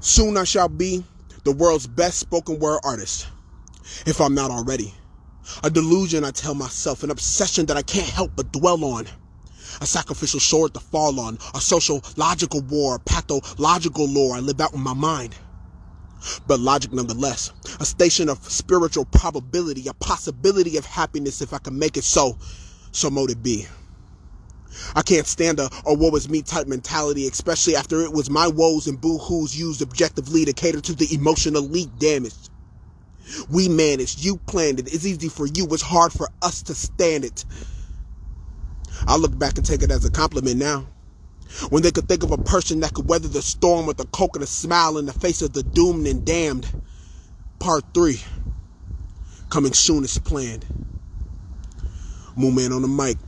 Soon I shall be the world's best spoken word artist, if I'm not already. A delusion, I tell myself, an obsession that I can't help but dwell on. A sacrificial sword to fall on, a social logical war, a pathological lore I live out in my mind. But logic nonetheless, a station of spiritual probability, a possibility of happiness if I can make it so, so mote it be. I can't stand a, a woe is me type mentality, especially after it was my woes and boo-hoos used objectively to cater to the emotional leak damaged. We managed, you planned it, it's easy for you, it's hard for us to stand it. I look back and take it as a compliment now. When they could think of a person that could weather the storm with a coconut smile in the face of the doomed and damned. Part 3. Coming soon as planned. Moon Man on the mic.